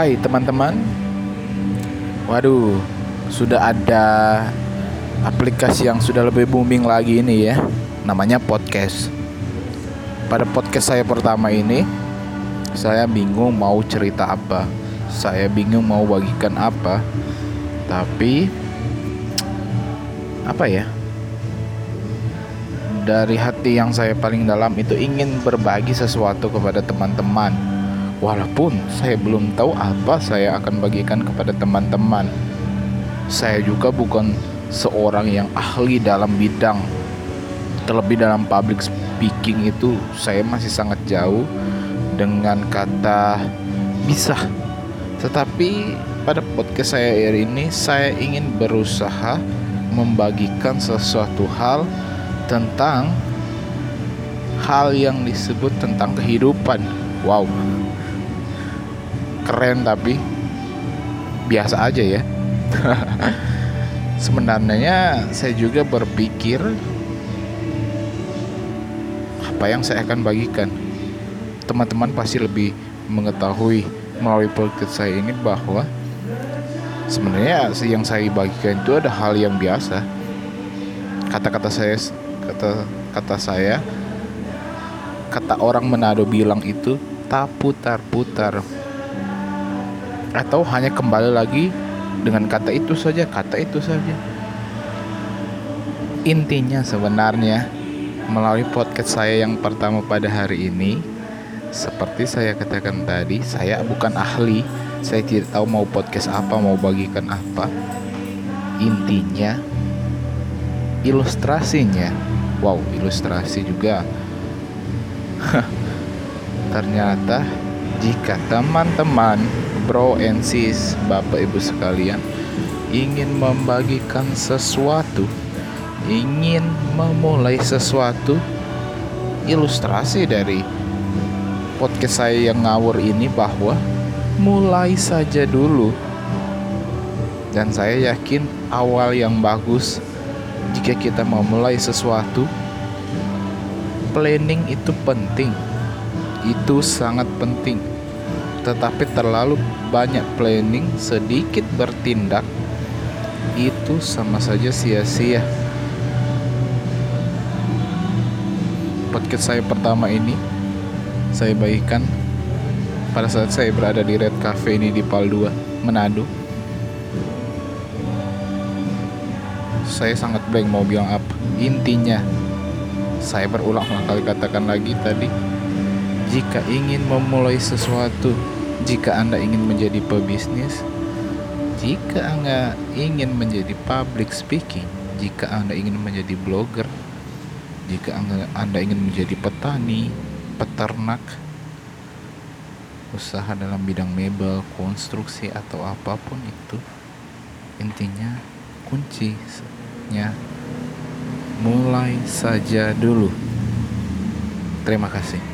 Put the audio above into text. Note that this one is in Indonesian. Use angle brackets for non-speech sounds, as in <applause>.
Hai teman-teman. Waduh Sudah ada Aplikasi yang sudah lebih booming lagi ini ya. Namanya podcast. Pada podcast saya pertama ini Saya bingung mau cerita apa. Saya bingung mau bagikan apa. Tapi Apa ya? Dari hati yang saya paling dalam itu ingin berbagi sesuatu kepada teman-teman Walaupun saya belum tahu apa saya akan bagikan kepada teman-teman. Saya juga bukan seorang yang ahli dalam bidang. Terlebih dalam public speaking itu saya masih sangat jauh dengan kata bisa. Tetapi pada podcast saya hari ini saya ingin berusaha membagikan sesuatu hal tentang hal yang disebut tentang kehidupan. Wow, keren tapi biasa aja ya. <laughs> Sebenarnya saya juga berpikir apa yang saya akan bagikan. Teman-teman pasti lebih mengetahui melalui podcast saya ini bahwa sebenarnya yang saya bagikan itu ada hal yang biasa. Kata-kata saya kata kata saya kata orang Manado bilang itu tak putar-putar atau hanya kembali lagi dengan kata itu saja, kata itu saja. Intinya sebenarnya melalui podcast saya yang pertama pada hari ini seperti saya katakan tadi, saya bukan ahli. Saya tidak tahu mau podcast apa, mau bagikan apa. Intinya ilustrasinya. Wow, ilustrasi juga. <laughs> Ternyata jika teman-teman bro and sis, bapak ibu sekalian, ingin membagikan sesuatu, ingin memulai sesuatu, ilustrasi dari podcast saya yang ngawur ini bahwa mulai saja dulu. Dan saya yakin awal yang bagus jika kita memulai sesuatu, planning itu penting. Itu sangat penting tetapi terlalu banyak planning, sedikit bertindak, itu sama saja sia-sia. Podcast saya pertama ini saya bagikan pada saat saya berada di Red Cafe ini di Pal 2, Manado. Saya sangat blank mau bilang apa. Intinya, saya berulang-ulang kali katakan lagi tadi, jika ingin memulai sesuatu, jika Anda ingin menjadi pebisnis, jika Anda ingin menjadi public speaking, jika Anda ingin menjadi blogger, jika Anda ingin menjadi petani, peternak, usaha dalam bidang mebel, konstruksi atau apa pun itu, intinya kuncinya mulai saja dulu. Terima kasih.